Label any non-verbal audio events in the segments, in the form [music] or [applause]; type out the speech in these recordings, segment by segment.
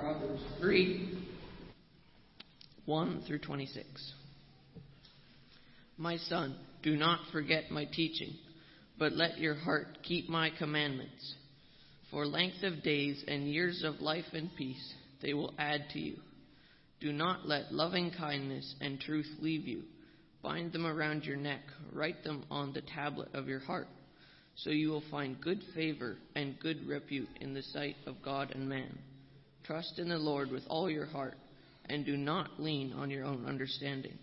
Proverbs 3 1 through 26. My son, do not forget my teaching, but let your heart keep my commandments. For length of days and years of life and peace they will add to you. Do not let loving kindness and truth leave you. Bind them around your neck, write them on the tablet of your heart, so you will find good favor and good repute in the sight of God and man. Trust in the Lord with all your heart, and do not lean on your own understanding.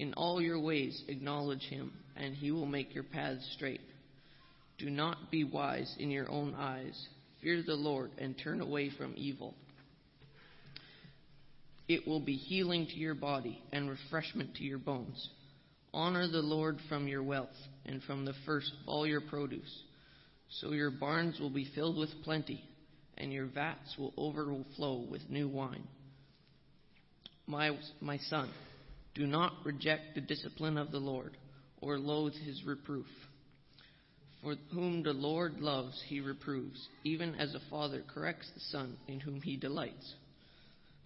In all your ways acknowledge him, and he will make your paths straight. Do not be wise in your own eyes. Fear the Lord and turn away from evil. It will be healing to your body and refreshment to your bones. Honor the Lord from your wealth and from the first of all your produce. So your barns will be filled with plenty, and your vats will overflow with new wine. My, my son, do not reject the discipline of the Lord, or loathe his reproof. For whom the Lord loves, he reproves, even as a father corrects the son in whom he delights.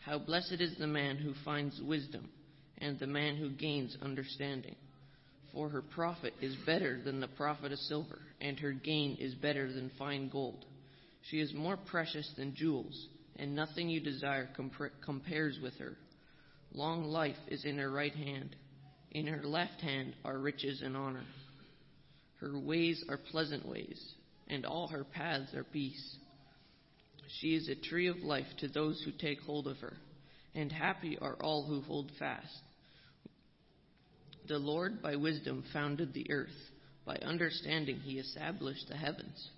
How blessed is the man who finds wisdom, and the man who gains understanding. For her profit is better than the profit of silver, and her gain is better than fine gold. She is more precious than jewels, and nothing you desire compares with her. Long life is in her right hand. In her left hand are riches and honor. Her ways are pleasant ways, and all her paths are peace. She is a tree of life to those who take hold of her, and happy are all who hold fast. The Lord by wisdom founded the earth, by understanding he established the heavens.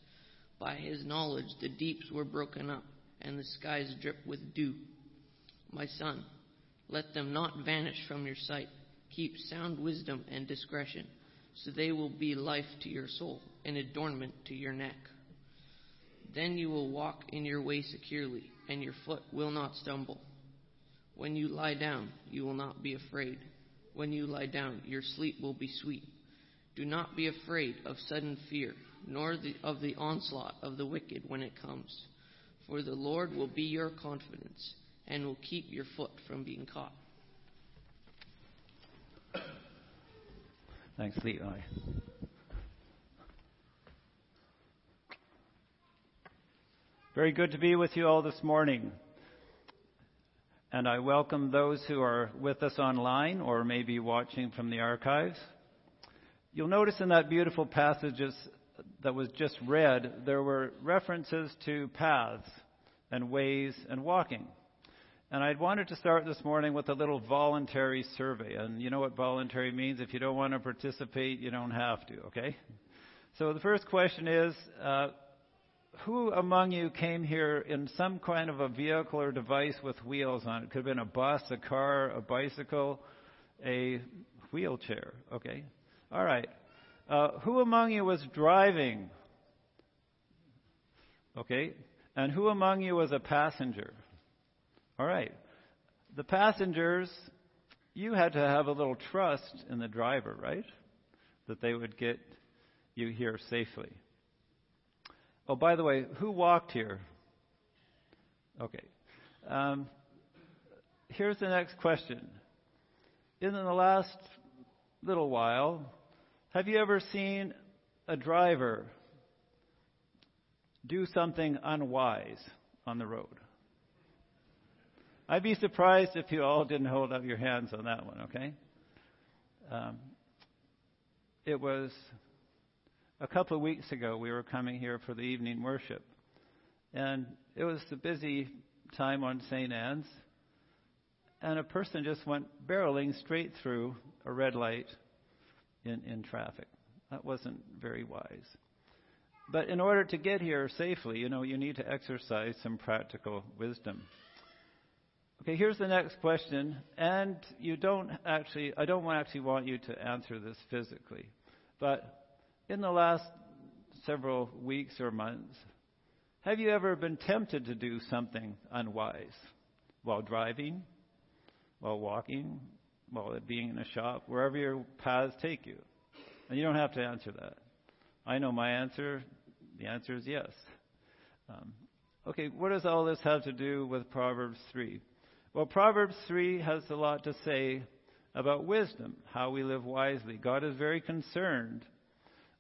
By his knowledge the deeps were broken up, and the skies drip with dew. My son, let them not vanish from your sight. Keep sound wisdom and discretion, so they will be life to your soul and adornment to your neck. Then you will walk in your way securely, and your foot will not stumble. When you lie down, you will not be afraid. When you lie down, your sleep will be sweet. Do not be afraid of sudden fear, nor the, of the onslaught of the wicked when it comes. For the Lord will be your confidence and will keep your foot from being caught. Thanks, Levi. Very good to be with you all this morning. And I welcome those who are with us online or maybe watching from the archives. You'll notice in that beautiful passage that was just read, there were references to paths and ways and walking. And I wanted to start this morning with a little voluntary survey. And you know what voluntary means? If you don't want to participate, you don't have to, okay? So the first question is uh, Who among you came here in some kind of a vehicle or device with wheels on it? Could have been a bus, a car, a bicycle, a wheelchair, okay? All right. Uh, who among you was driving? Okay. And who among you was a passenger? All right. The passengers, you had to have a little trust in the driver, right? That they would get you here safely. Oh, by the way, who walked here? Okay. Um, here's the next question. In the last little while, have you ever seen a driver do something unwise on the road? I'd be surprised if you all didn't hold up your hands on that one, okay? Um, it was a couple of weeks ago we were coming here for the evening worship. And it was a busy time on St. Anne's. And a person just went barreling straight through a red light in, in traffic. That wasn't very wise. But in order to get here safely, you know, you need to exercise some practical wisdom. Okay, here's the next question, and you don't actually, I don't actually want you to answer this physically, but in the last several weeks or months, have you ever been tempted to do something unwise while driving, while walking, while being in a shop, wherever your paths take you? And you don't have to answer that. I know my answer. The answer is yes. Um, Okay, what does all this have to do with Proverbs 3? Well, Proverbs 3 has a lot to say about wisdom, how we live wisely. God is very concerned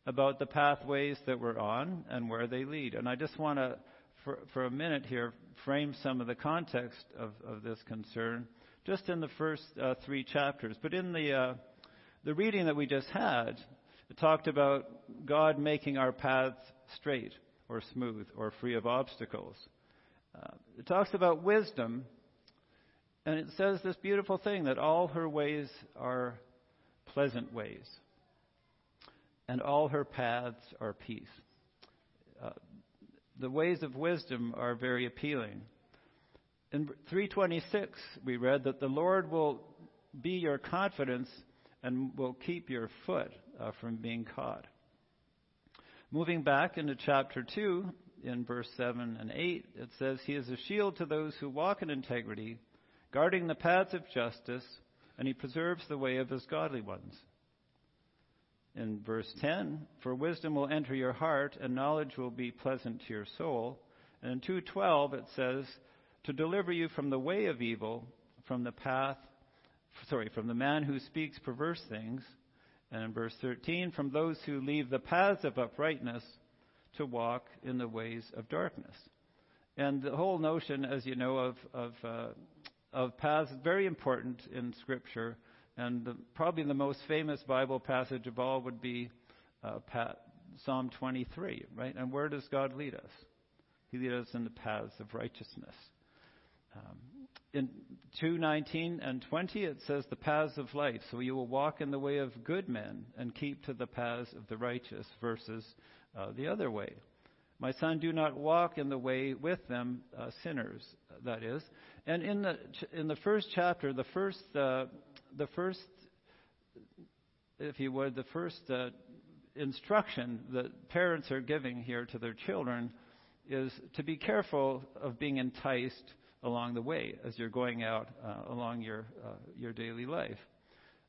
about the pathways that we're on and where they lead. And I just want to, for, for a minute here, frame some of the context of, of this concern just in the first uh, three chapters. But in the, uh, the reading that we just had, it talked about God making our paths straight or smooth or free of obstacles. Uh, it talks about wisdom, and it says this beautiful thing that all her ways are pleasant ways and all her paths are peace. Uh, the ways of wisdom are very appealing. In 326, we read that the Lord will be your confidence and will keep your foot uh, from being caught. Moving back into chapter 2, in verse 7 and 8, it says, He is a shield to those who walk in integrity, guarding the paths of justice, and He preserves the way of His godly ones in verse 10 for wisdom will enter your heart and knowledge will be pleasant to your soul and in 2:12 it says to deliver you from the way of evil from the path sorry from the man who speaks perverse things and in verse 13 from those who leave the paths of uprightness to walk in the ways of darkness and the whole notion as you know of of uh, of paths is very important in scripture and the, probably the most famous Bible passage of all would be uh, Psalm 23, right? And where does God lead us? He leads us in the paths of righteousness. Um, in 2:19 and 20 it says the paths of life. So you will walk in the way of good men and keep to the paths of the righteous versus uh, the other way. My son do not walk in the way with them uh, sinners that is. And in the in the first chapter the first uh, the first, if you would, the first uh, instruction that parents are giving here to their children is to be careful of being enticed along the way as you're going out uh, along your uh, your daily life.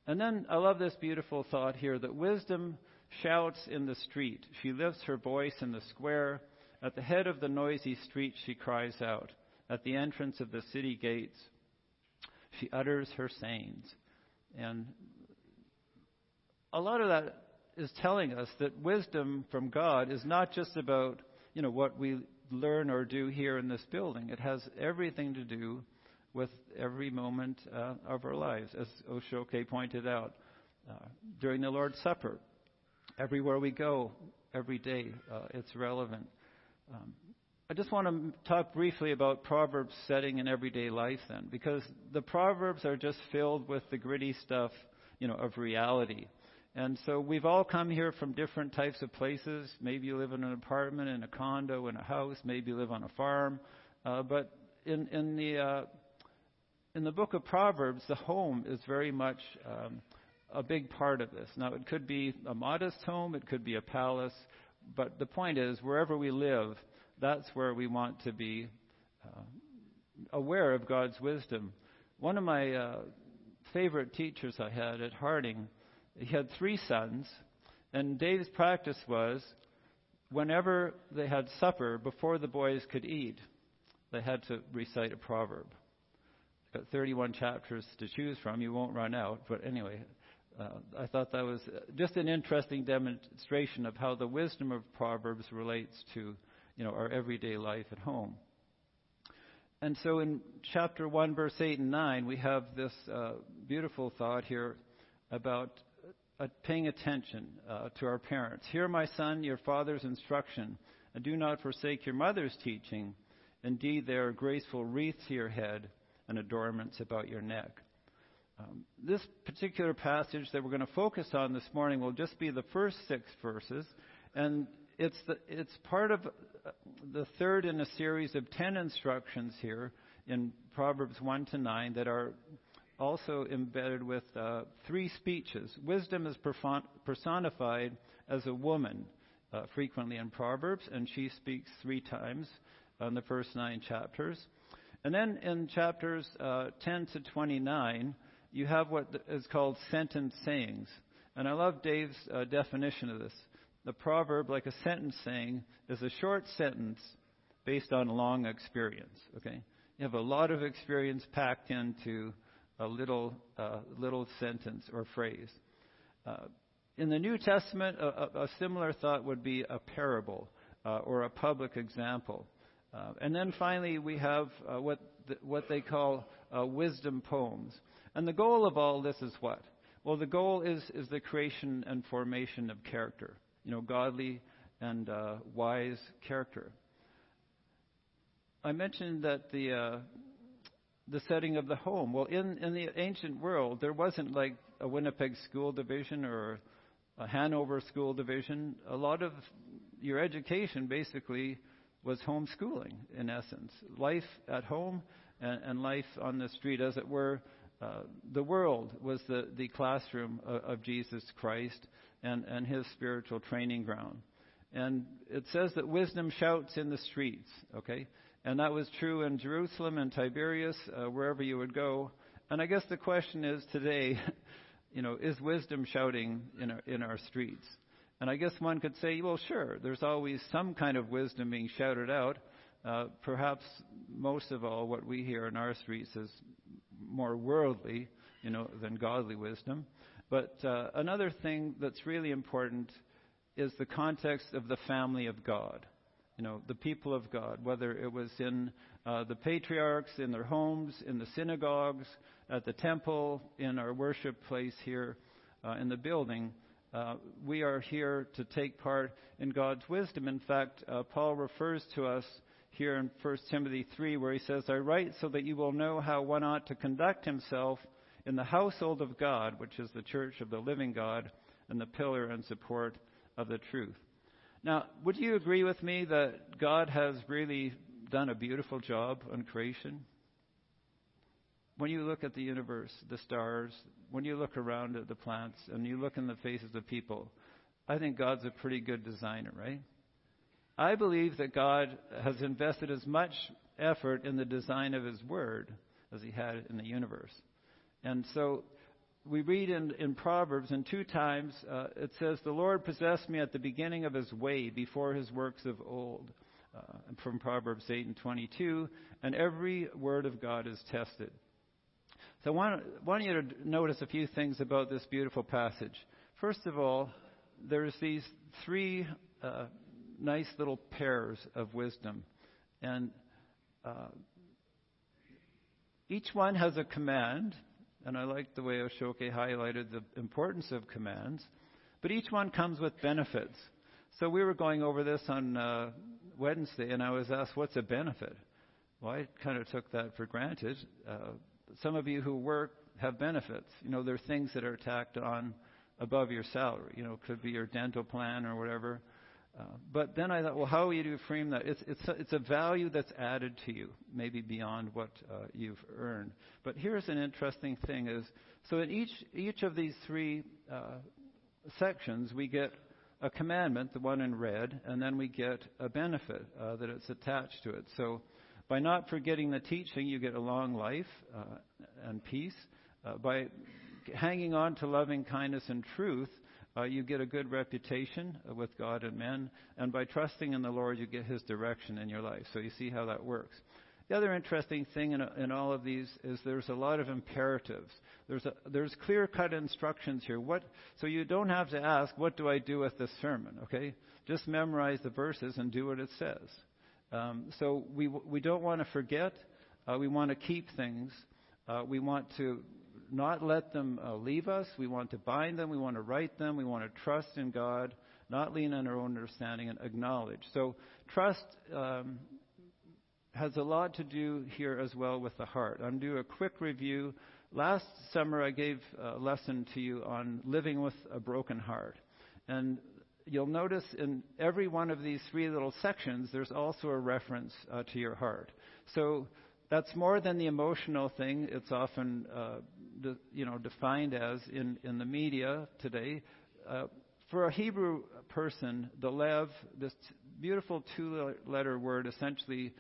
And then I love this beautiful thought here that wisdom shouts in the street. She lifts her voice in the square. At the head of the noisy street she cries out. At the entrance of the city gates she utters her sayings. And a lot of that is telling us that wisdom from God is not just about, you know, what we learn or do here in this building. It has everything to do with every moment uh, of our lives, as Oshoke pointed out uh, during the Lord's Supper. Everywhere we go, every day, uh, it's relevant. Um, I just want to talk briefly about Proverbs setting in everyday life then, because the Proverbs are just filled with the gritty stuff, you know, of reality. And so we've all come here from different types of places. Maybe you live in an apartment, in a condo, in a house. Maybe you live on a farm. Uh, but in, in the uh, in the book of Proverbs, the home is very much um, a big part of this. Now, it could be a modest home, it could be a palace, but the point is, wherever we live, that's where we want to be uh, aware of God's wisdom. One of my uh, favorite teachers I had at Harding, he had three sons, and Dave's practice was whenever they had supper, before the boys could eat, they had to recite a proverb. Got 31 chapters to choose from. You won't run out. But anyway, uh, I thought that was just an interesting demonstration of how the wisdom of Proverbs relates to you know, our everyday life at home. And so in chapter 1, verse 8 and 9, we have this uh, beautiful thought here about paying attention uh, to our parents. Hear, my son, your father's instruction, and do not forsake your mother's teaching. Indeed, they are graceful wreaths to your head and adornments about your neck. Um, this particular passage that we're going to focus on this morning will just be the first six verses, and it's, the, it's part of the third in a series of ten instructions here in Proverbs 1 to 9 that are also embedded with uh, three speeches. Wisdom is personified as a woman uh, frequently in Proverbs, and she speaks three times in the first nine chapters. And then in chapters uh, 10 to 29, you have what is called sentence sayings. And I love Dave's uh, definition of this. The proverb, like a sentence saying, is a short sentence, based on long experience. Okay, you have a lot of experience packed into a little uh, little sentence or phrase. Uh, in the New Testament, a, a, similar thought would be a parable uh, or a public example. Uh, and then finally, we have uh, what the, what they call uh, wisdom poems. And the goal of all this is what? Well, the goal is is the creation and formation of character. You know, godly and wise character. I mentioned that the the setting of the home. Well, in in the ancient world, there wasn't like a Winnipeg school division or a Hanover school division. A lot of your education basically was homeschooling, in essence, life at home and, and life on the street, as it were. Uh, the world was the, the classroom of, of Jesus Christ and, and his spiritual training ground. And it says that wisdom shouts in the streets, okay? And that was true in Jerusalem and Tiberias, uh, wherever you would go. And I guess the question is today, [laughs] you know, is wisdom shouting in our, in our streets? And I guess one could say, well, sure, there's always some kind of wisdom being shouted out. Uh, perhaps most of all, what we hear in our streets is more worldly, you know, than godly wisdom. But uh, another thing that's really important is the context of the family of God you know, the people of God, whether it was in uh, the patriarchs, in their homes, in the synagogues, at the temple, in our worship place here uh, in the building. Uh, we are here to take part in God's wisdom. In fact, uh, Paul refers to us here in 1 Timothy 3, where he says, I write so that you will know how one ought to conduct himself in the household of God, which is the church of the living God and the pillar and support of the truth. Now, would you agree with me that God has really done a beautiful job on creation? When you look at the universe, the stars, when you look around at the plants, and you look in the faces of people, I think God's a pretty good designer, right? I believe that God has invested as much effort in the design of His Word as He had in the universe. And so we read in, in Proverbs, and two times uh, it says, The Lord possessed me at the beginning of his way before his works of old. Uh, from Proverbs 8 and 22, and every word of God is tested. So I want, want you to notice a few things about this beautiful passage. First of all, there's these three uh, nice little pairs of wisdom, and uh, each one has a command, and I like the way Ashoke highlighted the importance of commands. But each one comes with benefits. So we were going over this on uh, Wednesday, and I was asked, "What's a benefit?" Well, I kind of took that for granted. Uh, some of you who work have benefits. You know, there are things that are tacked on above your salary. You know, it could be your dental plan or whatever. Uh, but then I thought, well, how do you frame that? It's, it's, a, it's a value that's added to you, maybe beyond what uh, you've earned. But here's an interesting thing: is so in each each of these three uh, sections, we get a commandment, the one in red, and then we get a benefit uh, that it's attached to it. So by not forgetting the teaching, you get a long life uh, and peace. by hanging on to loving kindness and truth, uh, you get a good reputation with God and men, and by trusting in the Lord, you get His direction in your life. So you see how that works. The other interesting thing in, in all of these is there's a lot of imperatives. There's there's clear-cut instructions here. What so you don't have to ask, what do I do with this sermon? Okay, just memorize the verses and do what it says. Um, so we we don't want to forget. Uh, we want to keep things. Uh, we want to not let them uh, leave us. We want to bind them. We want to write them. We want to trust in God, not lean on our own understanding and acknowledge. So trust um, has a lot to do here as well with the heart. I'm do a quick review. Last summer, I gave a lesson to you on living with a broken heart. And you'll notice in every one of these three little sections, there's also a reference uh, to your heart. So that's more than the emotional thing. It's often, uh, de, you know, defined as in, in the media today. Uh, for a Hebrew person, the lev, this beautiful two-letter word, essentially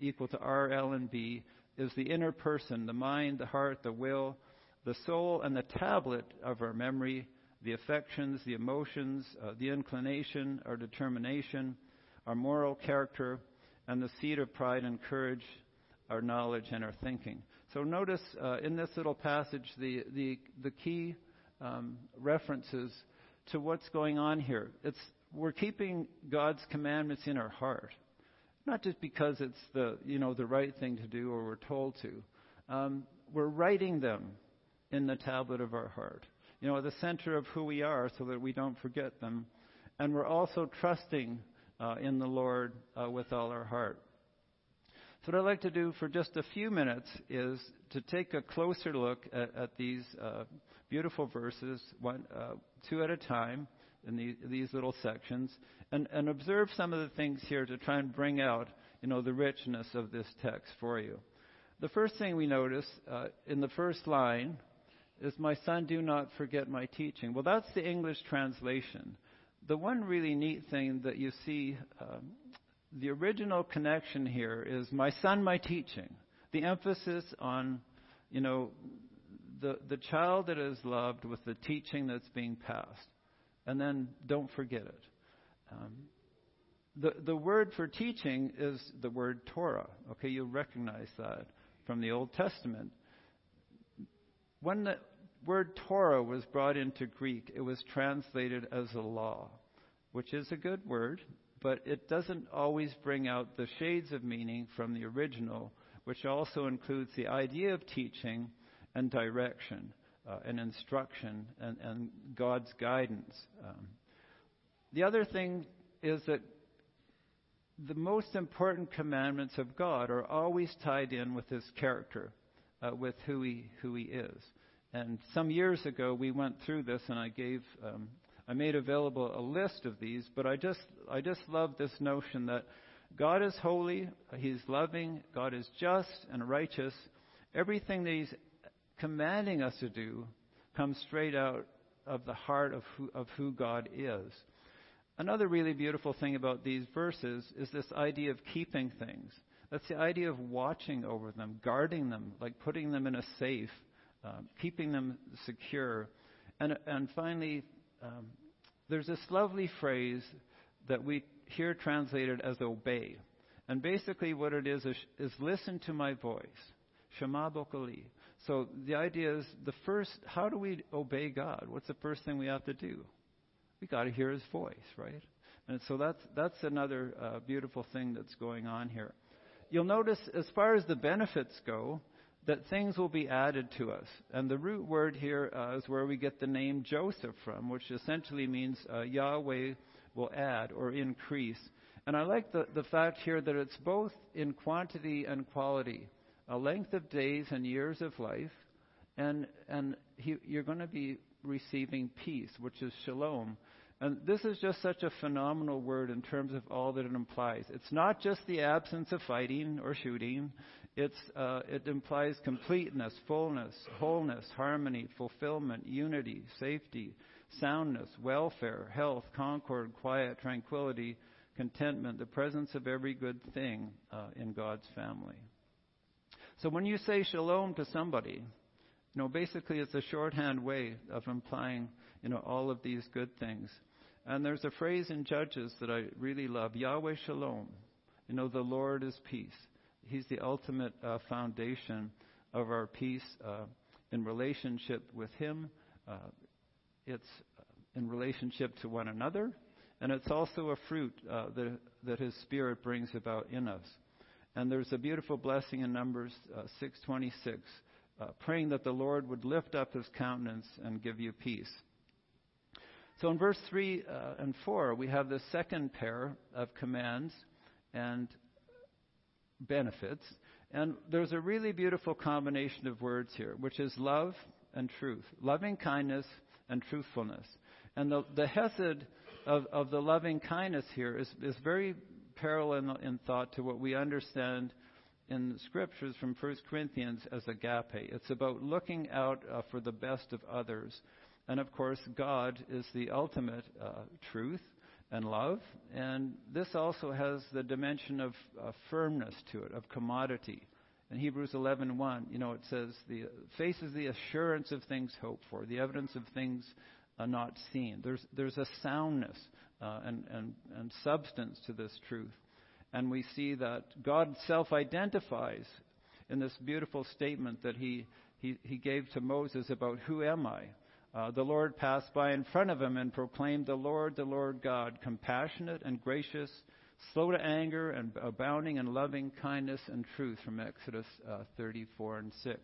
equal to R, L, and B, is the inner person, the mind, the heart, the will, the soul, and the tablet of our memory, the affections, the emotions, uh, the inclination, our determination, our moral character, and the seed of pride and courage, our knowledge and our thinking. So notice uh, in this little passage the, the, the key um, references to what's going on here. It's, we're keeping God's commandments in our heart, not just because it's the, you know, the right thing to do or we're told to. Um, we're writing them in the tablet of our heart, you know, at the center of who we are so that we don't forget them. And we're also trusting uh, in the Lord uh, with all our heart. So, what I'd like to do for just a few minutes is to take a closer look at, at these uh, beautiful verses, one, uh, two at a time, in the, these little sections, and, and observe some of the things here to try and bring out, you know, the richness of this text for you. The first thing we notice uh, in the first line is, "My son, do not forget my teaching." Well, that's the English translation. The one really neat thing that you see um, the original connection here is my son, my teaching. The emphasis on, you know, the, the child that is loved with the teaching that's being passed. And then don't forget it. Um, the, the word for teaching is the word Torah. Okay, you recognize that from the Old Testament. When the word Torah was brought into Greek, it was translated as a law, which is a good word but it doesn't always bring out the shades of meaning from the original, which also includes the idea of teaching and direction uh, and instruction and, and, God's guidance. Um, the other thing is that the most important commandments of God are always tied in with His character, uh, with who He who He is. And some years ago, we went through this, and I gave um, I made available a list of these, but I just I just love this notion that God is holy, He's loving, God is just and righteous. Everything that He's commanding us to do comes straight out of the heart of who, of who God is. Another really beautiful thing about these verses is this idea of keeping things. That's the idea of watching over them, guarding them, like putting them in a safe, um, keeping them secure. And, and finally, um, there's this lovely phrase that we hear translated as obey. And basically, what it is is, is listen to my voice. Shema Bokali. So the idea is the first, how do we obey God? What's the first thing we have to do? We got to hear His voice, right? And so that's that's another uh, beautiful thing that's going on here. You'll notice, as far as the benefits go, that things will be added to us. And the root word here uh, is where we get the name Joseph from, which essentially means uh, Yahweh will add or increase. And I like the, the fact here that it's both in quantity and quality a length of days and years of life, and, and he, you're going to be receiving peace, which is shalom. And this is just such a phenomenal word in terms of all that it implies. It's not just the absence of fighting or shooting. Uh, it implies completeness, fullness, wholeness, harmony, fulfillment, unity, safety, soundness, welfare, health, concord, quiet, tranquility, contentment, the presence of every good thing uh, in God's family. So when you say shalom to somebody, you know, basically it's a shorthand way of implying, you know, all of these good things. And there's a phrase in Judges that I really love Yahweh Shalom. You know, the Lord is peace. He's the ultimate uh, foundation of our peace uh, in relationship with Him. Uh, it's uh, in relationship to one another, and it's also a fruit uh, that, that His Spirit brings about in us. And there's a beautiful blessing in Numbers uh, 6:26, praying that the Lord would lift up His countenance and give you peace. So in verse 3 uh, and 4, we have the second pair of commands and benefits. And there's a really beautiful combination of words here, which is love and truth, loving kindness and truthfulness. And the, the hesed of, of the loving kindness here is, is very parallel in, in thought to what we understand in the scriptures from 1 Corinthians as agape. It's about looking out uh, for the best of others and of course, God is the ultimate uh, truth and love. And this also has the dimension of uh, firmness to it, of commodity. In Hebrews 11:1, you know, it says the faith is the assurance of things hoped for, the evidence of things uh, not seen. There's there's a soundness uh, and, and and substance to this truth. And we see that God self identifies in this beautiful statement that he, he, he gave to Moses about who am I? Uh, the Lord passed by in front of him and proclaimed, The Lord, the Lord God, compassionate and gracious, slow to anger, and abounding in loving kindness and truth, from Exodus uh, 34 and 6.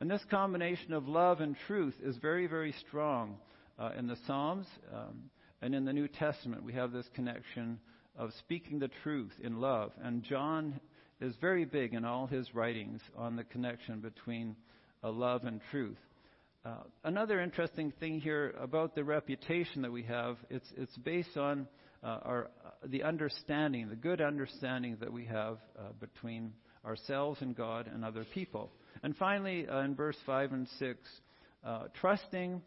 And this combination of love and truth is very, very strong uh, in the Psalms um, and in the New Testament. We have this connection of speaking the truth in love. And John is very big in all his writings on the connection between uh, love and truth. Uh, another interesting thing here about the reputation that we have, it's, it's based on uh, our, uh, the understanding, the good understanding that we have uh, between ourselves and God and other people. And finally, uh, in verse 5 and 6, uh, trusting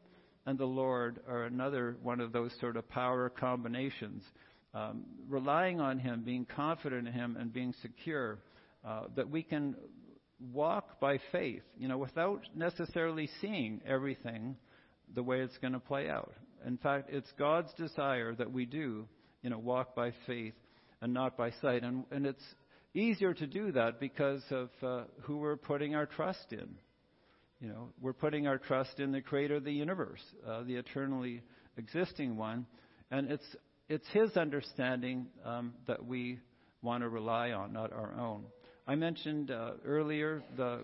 and the Lord are another one of those sort of power combinations. Um, relying on Him, being confident in Him, and being secure, that we can walk by faith, you know, without necessarily seeing everything the way it's going to play out. In fact, it's God's desire that we do, you know, walk by faith and not by sight. And, and it's easier to do that because of uh, who we're putting our trust in. You know, we're putting our trust in the Creator of the universe, uh, the eternally existing one, and it's it's His understanding um, that we want to rely on, not our own. I mentioned uh, earlier the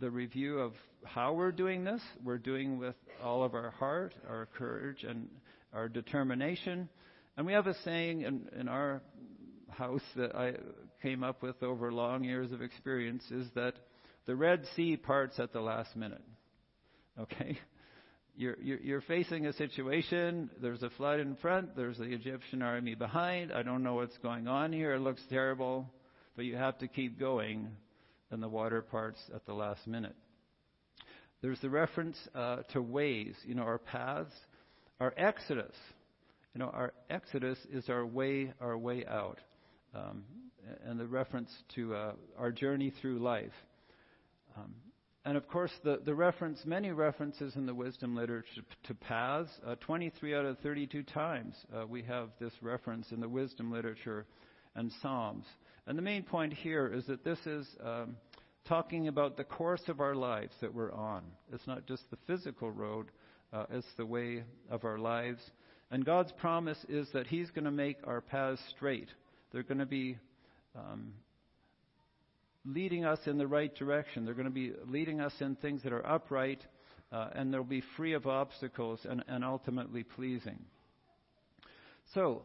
the review of how we're doing this. We're doing with all of our heart, our courage, and our determination. And we have a saying in, in our house that I came up with over long years of experience is that the Red Sea parts at the last minute. Okay? You're, you're, you're, facing a situation. There's a flood in front. There's the Egyptian army behind. I don't know what's going on here. It looks terrible. But you have to keep going. And the water parts at the last minute. There's the reference uh, to ways, you know, our paths, our exodus. You know, our exodus is our way, our way out. Um, and the reference to uh, our journey through life. Um, and of course, the, the reference, many references in the wisdom literature to paths. Uh, 23 out of 32 times uh, we have this reference in the wisdom literature and Psalms. And the main point here is that this is um, talking about the course of our lives that we're on. It's not just the physical road, uh, it's the way of our lives. And God's promise is that He's going to make our paths straight. They're going to be um, leading us in the right direction. They're going to be leading us in things that are upright, uh, and they'll be free of obstacles and, and ultimately pleasing. So,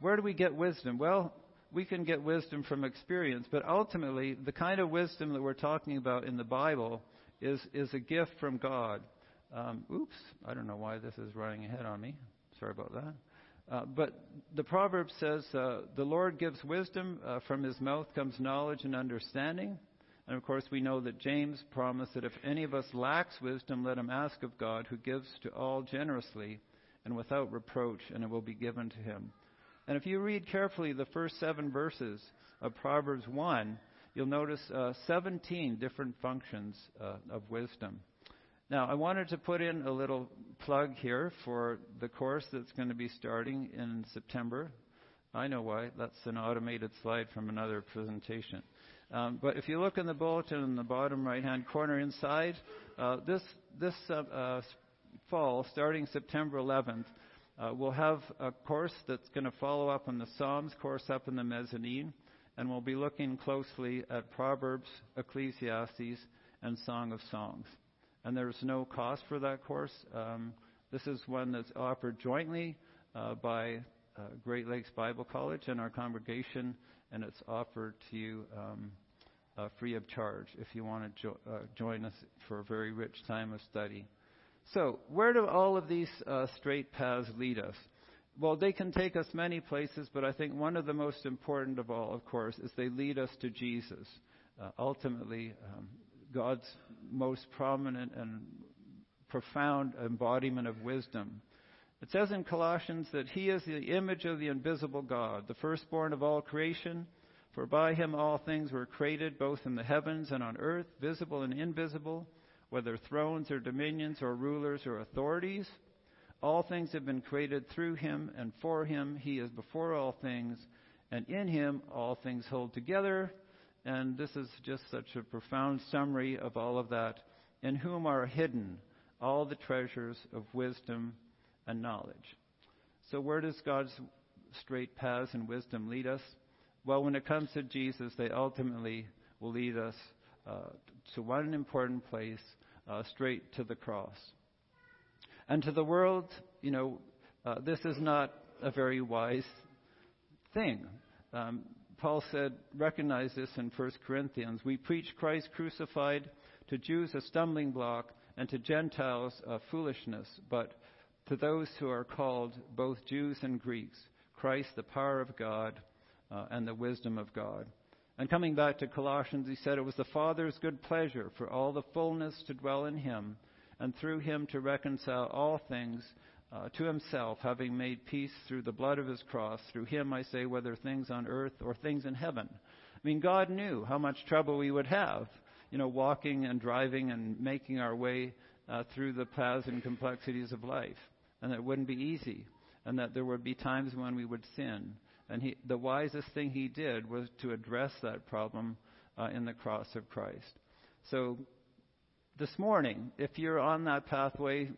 where do we get wisdom? Well, we can get wisdom from experience, but ultimately, the kind of wisdom that we're talking about in the Bible is, is a gift from God. Um, oops, I don't know why this is running ahead on me. Sorry about that. Uh, but the proverb says, uh, The Lord gives wisdom, uh, from his mouth comes knowledge and understanding. And of course, we know that James promised that if any of us lacks wisdom, let him ask of God, who gives to all generously and without reproach, and it will be given to him. And if you read carefully the first seven verses of Proverbs 1, you'll notice uh, 17 different functions uh, of wisdom. Now, I wanted to put in a little plug here for the course that's going to be starting in September. I know why. That's an automated slide from another presentation. Um, but if you look in the bulletin in the bottom right-hand corner inside, uh, this this uh, uh, fall, starting September 11th, uh, we'll have a course that's going to follow up on the Psalms course up in the mezzanine, and we'll be looking closely at Proverbs, Ecclesiastes, and Song of Songs and there's no cost for that course. Um, this is one that's offered jointly uh, by uh, Great Lakes Bible College and our congregation, and it's offered to you um, uh, free of charge if you want to jo- uh, join us for a very rich time of study. So, where do all of these uh, straight paths lead us? Well, they can take us many places, but I think one of the most important of all, of course, is they lead us to Jesus. Uh, ultimately, um, God's most prominent and profound embodiment of wisdom. It says in Colossians that he is the image of the invisible God, the firstborn of all creation. For by him all things were created, both in the heavens and on earth, visible and invisible, whether thrones or dominions or rulers or authorities. All things have been created through him and for him. He is before all things, And in him all things hold together. And this is just such a profound summary of all of that. In whom are hidden all the treasures of wisdom and knowledge. So, where does God's straight paths and wisdom lead us? Well, when it comes to Jesus, they ultimately will lead us uh, to one important place, uh, straight to the cross. And to the world, you know, uh, this is not a very wise thing. Um, Paul said, recognize this in 1 Corinthians. We preach Christ crucified, to Jews a stumbling block, and to Gentiles a foolishness, but to those who are called, both Jews and Greeks, Christ the power of God uh, and the wisdom of God. And coming back to Colossians, he said it was the Father's good pleasure for all the fullness to dwell in him, and through him to reconcile all things uh, to himself, having made peace through the blood of his cross. Through him, I say, whether things on earth or things in heaven. I mean, God knew how much trouble we would have, you know, walking and driving and making our way uh, through the paths and complexities of life, and that it wouldn't be easy, and that there would be times when we would sin. And he, the wisest thing he did was to address that problem uh, in the cross of Christ. So, this morning, if you're on that pathway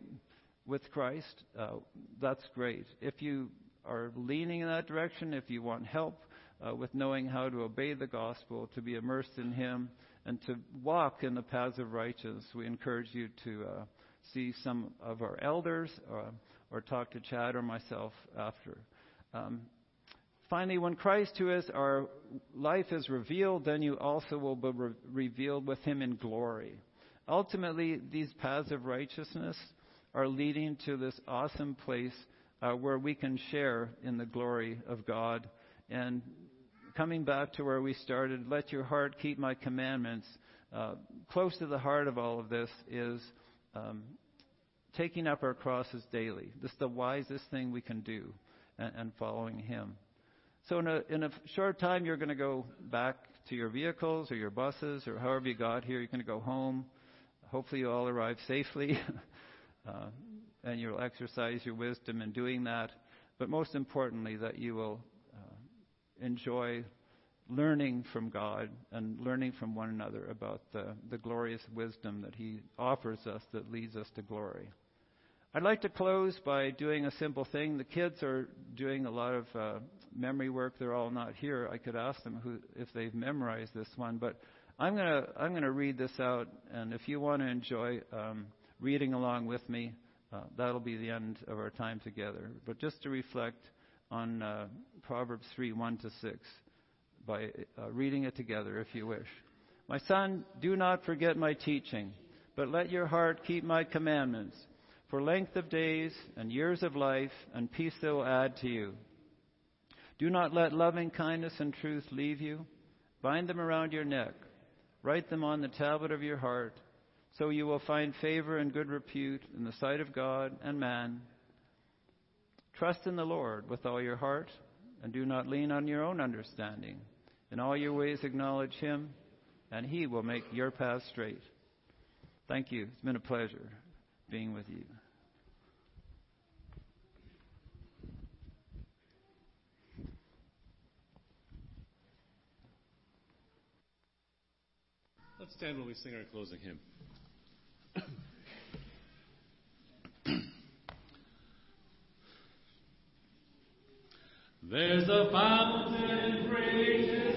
with Christ, uh, that's great. If you are leaning in that direction, if you want help uh, with knowing how to obey the gospel, to be immersed in Him, and to walk in the paths of righteousness, we encourage you to uh, see some of our elders or, uh, or, talk to Chad or myself after. Um, finally, when Christ, who is our life, is revealed, then you also will be re- revealed with Him in glory. Ultimately, these paths of righteousness are leading to this awesome place uh, where we can share in the glory of God. And coming back to where we started, let your heart keep my commandments. Uh, close to the heart of all of this is um, taking up our crosses daily. This is the wisest thing we can do, and, and following Him. So, in a, in a short time, you're going to go back to your vehicles or your buses or however you got here. You're going to go home. Hopefully, you all arrive safely. [laughs] Uh, and you'll exercise your wisdom in doing that. But most importantly, that you will uh, enjoy learning from God and learning from one another about the, the glorious wisdom that He offers us that leads us to glory. I'd like to close by doing a simple thing. The kids are doing a lot of uh, memory work. They're all not here. I could ask them who, if they've memorized this one, but I'm going to I'm to read this out, and if you want to enjoy um, reading along with me. Uh, that'll be the end of our time together. But just to reflect on uh, Proverbs 3 1 to 6 by uh, reading it together if you wish. My son, do not forget my teaching, but let your heart keep my commandments. For length of days and years of life and peace they will add to you. Do not let loving kindness and truth leave you. Bind them around your neck. Write them on the tablet of your heart so you will find favor and good repute in the sight of God and man. Trust in the Lord with all your heart, and do not lean on your own understanding. In all your ways acknowledge Him, and He will make your path straight. Thank you. It's been a pleasure being with you. Let's stand when we sing our closing hymn. There's a fountain great